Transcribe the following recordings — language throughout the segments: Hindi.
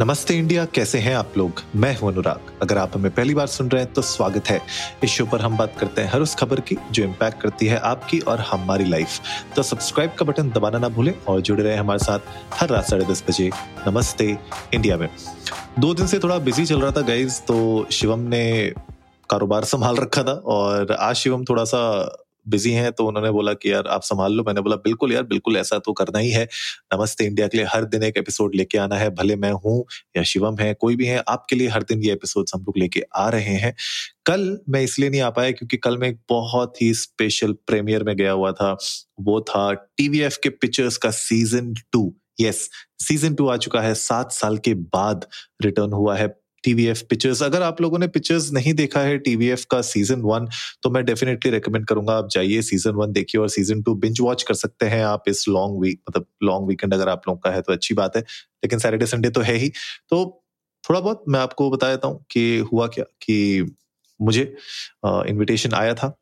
नमस्ते इंडिया, कैसे हैं आप लोग? मैं हूँ अनुराग। अगर आप हमें पहली बार सुन रहे हैं तो स्वागत है। इस शो पर हम बात करते हैं हर उस खबर की, जो इम्पैक्ट करती है आपकी और हमारी लाइफ तो सब्सक्राइब का बटन दबाना ना भूलें और जुड़े रहे हमारे साथ हर रात साढ़े दस बजे। नमस्ते इंडिया में। दो दिन से थोड़ा बिज़ी चल रहा था गाइज़ तो शिवम ने कारोबार संभाल रखा था और आज शिवम थोड़ा सा बिज़ी हैं तो उन्होंने बोला कि यार, आप संभाल लो। मैंने बोला, बिल्कुल यार, बिल्कुल, ऐसा तो करना ही है। नमस्ते इंडिया के लिए हर दिन एक एपिसोड लेके आना है। भले मैं हूँ या शिवम है, कोई भी है, आपके लिए हर दिन ये एपिसोड हम लोग लेके आ रहे हैं। कल मैं इसलिए नहीं आ पाया क्योंकि कल मैं एक बहुत ही स्पेशल प्रीमियर में गया हुआ था। वो था टीवीएफ के पिक्चर्स का season two yes season two आ चुका है। सात साल के बाद रिटर्न हुआ है। टीवीएफ पिक्चर्स अगर आप लोगों ने पिक्चर्स नहीं देखा है टीवीएफ का सीज़न वन तो मैं डेफिनेटली रेकमेंड करूँगा। आप जाइए सीज़न वन देखिए और सीज़न टू बिंच वॉच कर सकते हैं आप इस लॉन्ग वीक मतलब लॉन्ग वीकेंड अगर आप लोगों का है तो अच्छी बात है, लेकिन सैटरडे संडे तो है ही। तो थोड़ा बहुत मैं आपको बता देता हूँ कि हुआ क्या कि मुझे इनविटेशन आया था।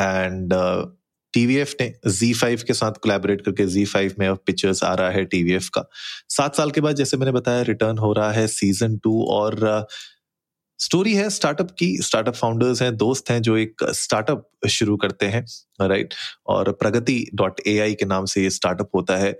एंड टीवीएफ ने जी फाइव के साथ कोलैबोरेट करके जी फाइव में अब पिक्चर्स आ रहा है टीवीएफ का। सात साल के बाद जैसे मैंने बताया रिटर्न हो रहा है सीज़न टू और स्टोरी है स्टार्टअप की। स्टार्टअप फाउंडर्स हैं, दोस्त हैं जो एक स्टार्टअप शुरू करते हैं राइट और प्रगति डॉट ए के नाम से ये स्टार्टअप होता है।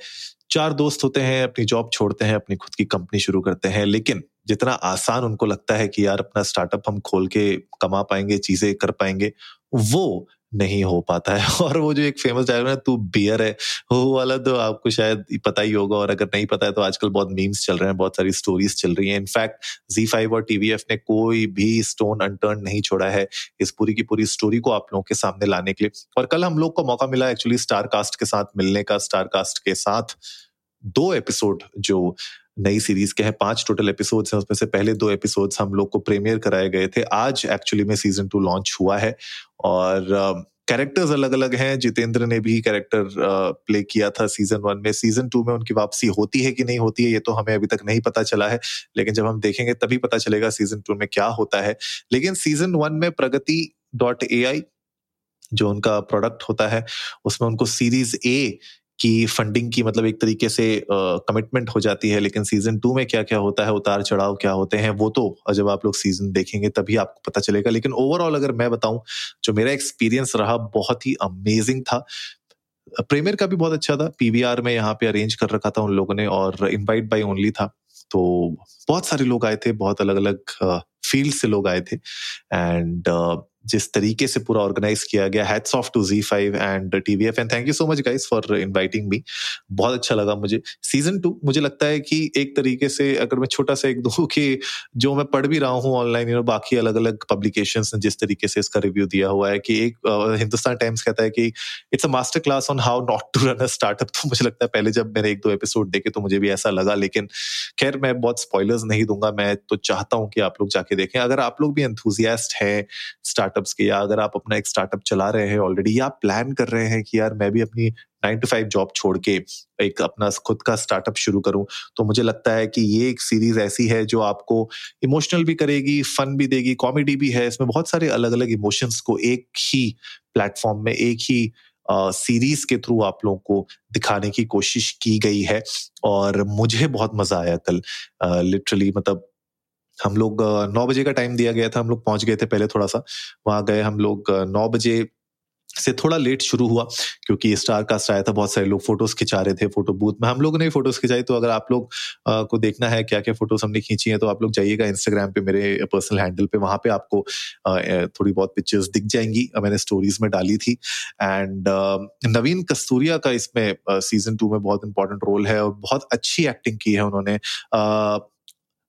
चार दोस्त होते हैं, अपनी जॉब छोड़ते हैं, अपनी खुद की कंपनी शुरू करते हैं, लेकिन जितना आसान उनको लगता है कि यार अपना स्टार्टअप हम खोल के कमा पाएँगे, चीज़ें कर पाएँगे, वो नहीं हो पाता है। और वो जो एक फ़ेमस डायलॉग है तू बियर है। वो वाला तो आपको शायद पता ही होगा और अगर नहीं पता है तो आजकल बहुत मीम्स चल रहे हैं, बहुत सारी स्टोरीज चल रही हैं। इनफैक्ट जी फाइव और टीवीएफ ने कोई भी स्टोन अनटर्न नहीं छोड़ा है इस पूरी की पूरी स्टोरी को आप लोगों के सामने लाने के लिए। और कल हम लोग को मौका मिला एक्चुअली स्टार कास्ट के साथ, मिलने का स्टार कास्ट के साथ। दो एपिसोड जो नई सीरीज़ के हैं, पाँच टोटल एपिसोड्स हैं, उसमें से पहले दो एपिसोड्स हम लोग को प्रीमियर कराए गए थे। आज एक्चुअली में सीज़न टू लॉन्च हुआ है और कैरेक्टर्स अलग अलग हैं। जितेंद्र ने भी कैरेक्टर प्ले किया था सीज़न वन में। सीज़न टू में उनकी वापसी होती है कि नहीं होती है, ये तो हमें अभी तक नहीं पता चला है। लेकिन जब हम देखेंगे, तभी पता चलेगा सीज़न टू में क्या होता है। लेकिन सीज़न वन में प्रगति डॉट ए जो उनका प्रोडक्ट होता है, उसमें उनको सीरीज़ ए की फंडिंग की मतलब एक तरीके से कमिटमेंट हो जाती है, लेकिन सीज़न टू में क्या क्या होता है, उतार चढ़ाव क्या होते हैं, वो तो जब आप लोग सीज़न देखेंगे तभी आपको पता चलेगा। लेकिन ओवरऑल अगर मैं बताऊँ, जो मेरा एक्सपीरियंस रहा बहुत ही अमेजिंग था। प्रीमियर का भी बहुत अच्छा था पीवीआर में यहाँ पे अरेंज कर रखा था उन लोगों ने और इनवाइट बाई ओनली था। तो बहुत सारे लोग आए थे, बहुत अलग अलग फ़ील्ड से लोग आए थे। एंड जिस तरीके से पूरा ऑर्गेनाइज किया गया hats off to Zee five and TVF and thank you so much guys for inviting me बहुत अच्छा लगा मुझे। सीज़न टू मुझे लगता है कि एक तरीके से अगर मैं छोटा सा एक दो कि जो मैं पढ़ भी रहा हूँ ऑनलाइन यू नो बाकी अलग अलग पब्लिकेशन ने जिस तरीके से इसका रिव्यू दिया हुआ है कि एक हिंदुस्तान टाइम्स कहता है कि it's a master class on how not to run a startup तो मुझे लगता है पहले जब मैंने एक दो एपिसोड देखे तो मुझे भी ऐसा लगा, लेकिन खैर मैं बहुत स्पॉयलर्स नहीं दूँगा। मैं तो चाहता हूँ कि आप लोग जाके देखें। अगर आप लोग भी एंथुजियास्ट हैं स्टार्टअप्स के या अगर आप अपना एक स्टार्टअप चला रहे हैं ऑलरेडी या प्लान कर रहे हैं कि यार मैं भी अपनी नाइन टू फाइव जॉब छोड़ के एक अपना खुद का स्टार्टअप शुरू करूँ तो मुझे लगता है कि ये एक सीरीज़ ऐसी है जो आपको इमोशनल भी करेगी फन भी देगी कॉमेडी भी है। इसमें बहुत सारे अलग अलग इमोशंस को एक ही प्लेटफॉर्म में एक ही सीरीज़ uh, के थ्रू आप लोगों को दिखाने की कोशिश की गई है। और मुझे बहुत मज़ा आया कल। लिटरली uh, मतलब हम लोग नौ बजे का टाइम दिया गया था हम लोग पहुँच गए थे पहले थोड़ा सा। वहाँ गए हम लोग नौ बजे से थोड़ा लेट शुरू हुआ क्योंकि स्टार कास्ट आया था बहुत सारे लोग फ़ोटोज़ खिंचा रहे थे फ़ोटो बूथ में। हम लोगों ने फ़ोटोज़ खिंचाई तो अगर आप लोग आ, को देखना है क्या क्या फ़ोटोज़ हमने खींची है तो आप लोग जाइएगा इंस्टाग्राम पे मेरे पर्सनल हैंडल पे वहाँ पे आपको आ, थोड़ी बहुत पिक्चर्स दिख जाएँगी। मैंने स्टोरीज में डाली थी। एंड नवीन कस्तूरिया का इसमें सीज़न टू में बहुत इंपॉर्टेंट रोल है और बहुत अच्छी एक्टिंग की है उन्होंने।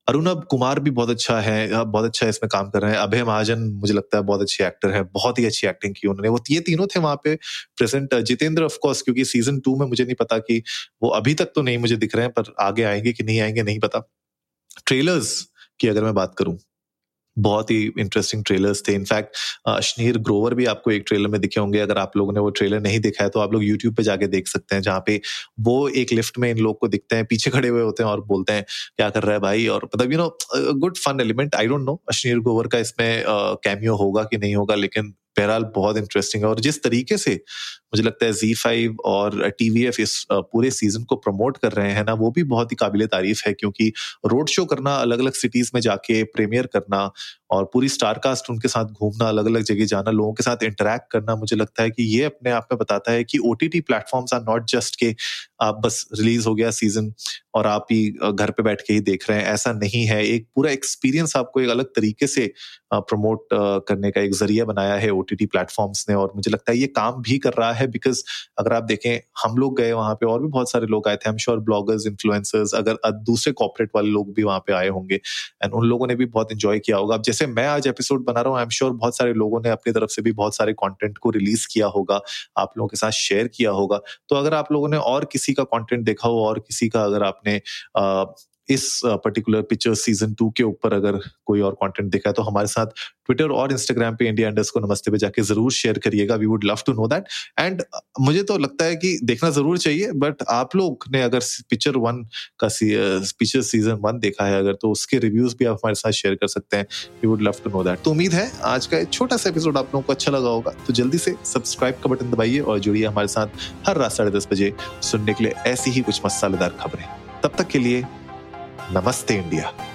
अरुणब कुमार भी बहुत अच्छा है बहुत अच्छा इसमें काम कर रहे हैं। अभय महाजन मुझे लगता है बहुत अच्छे एक्टर है, बहुत ही अच्छी एक्टिंग की उन्होंने। वो ये तीनों थे वहाँ पे प्रेजेंट जितेंद्र ऑफकोर्स क्योंकि सीज़न टू में मुझे नहीं पता कि वो अभी तक तो नहीं मुझे दिख रहे हैं, पर आगे आएँगे कि नहीं आएँगे, नहीं पता। ट्रेलर्स की अगर मैं बात करूँ बहुत ही इंटरेस्टिंग ट्रेलर्स थे। इनफैक्ट अश्नीर ग्रोवर भी आपको एक ट्रेलर में दिखे होंगे। अगर आप लोगों ने वो ट्रेलर नहीं देखा है तो आप लोग यूट्यूब पे जाके देख सकते हैं, जहाँ पे वो एक लिफ्ट में इन लोग को दिखते हैं, पीछे खड़े हुए होते हैं और बोलते हैं, क्या कर रहा है भाई? और मतलब you know good fun element I don't know Ashneer Grover का इसमें कैमियो होगा कि नहीं होगा, लेकिन बहरहाल बहुत इंटरेस्टिंग है और जिस तरीके से मुझे लगता है जी फाइव और टीवीएफ इस पूरे सीज़न को प्रमोट कर रहे हैं ना, वो भी बहुत ही काबिल तारीफ़ है क्योंकि रोड शो करना अलग अलग सिटीज़ में जाके प्रीमियर करना और पूरी स्टार कास्ट उनके साथ घूमना अलग अलग जगह जाना, लोगों के साथ इंटरेक्ट करना मुझे लगता है कि ये अपने आप में बताता है कि O T T platforms are not just के आप बस रिलीज़ हो गया सीज़न और आप ही घर पे बैठ के ही देख रहे हैं। ऐसा नहीं है। एक पूरा एक्सपीरियंस आपको एक अलग तरीके से प्रमोट करने का एक ज़रिया बनाया है ओ टी प्लेटफॉर्म्स ने और मुझे लगता है ये काम भी कर रहा है बिकॉज़ अगर आप देखें, हम लोग गए वहाँ पे और भी बहुत सारे लोग आए थे। हम श्योर ब्लॉगर्स इन्फ्लुएंसर्स अगर दूसरे कॉपरेट वाले लोग भी वहाँ पे आए होंगे एंड उन लोगों ने भी बहुत इंजॉय किया होगा। अब जैसे मैं आज एपिसोड बना रहा हूँ आई एम श्योर बहुत सारे लोगों ने अपनी तरफ़ से भी बहुत सारे कॉन्टेंट को रिलीज़ किया होगा, आप लोगों के साथ शेयर किया होगा। तो अगर आप लोगों ने और किसी का कंटेंट देखा हो और किसी का अगर आपने इस पर्टिकुलर पिक्चर सीज़न टू के ऊपर अगर कोई और कंटेंट देखा है तो हमारे साथ ट्विटर और इंस्टाग्राम पे इंडिया अंडर्स को नमस्ते पे जाके ज़रूर शेयर करिएगा। We would love to know that and मुझे तो लगता है कि देखना ज़रूर चाहिए बट आप लोग ने अगर पिक्चर वन का पिक्चर सीज़न वन देखा है अगर तो उसके रिव्यूज़ भी आप हमारे साथ शेयर कर सकते हैं। We would love to know that तो उम्मीद है, आज का एक छोटा सा एपिसोड आप लोगों को अच्छा लगा होगा। तो जल्दी से सब्सक्राइब का बटन दबाइए और जुड़िए हमारे साथ हर रात साढ़े दस बजे सुनने के लिए ऐसी ही कुछ मसालेदार खबरें। तब तक के लिए नमस्ते इंडिया।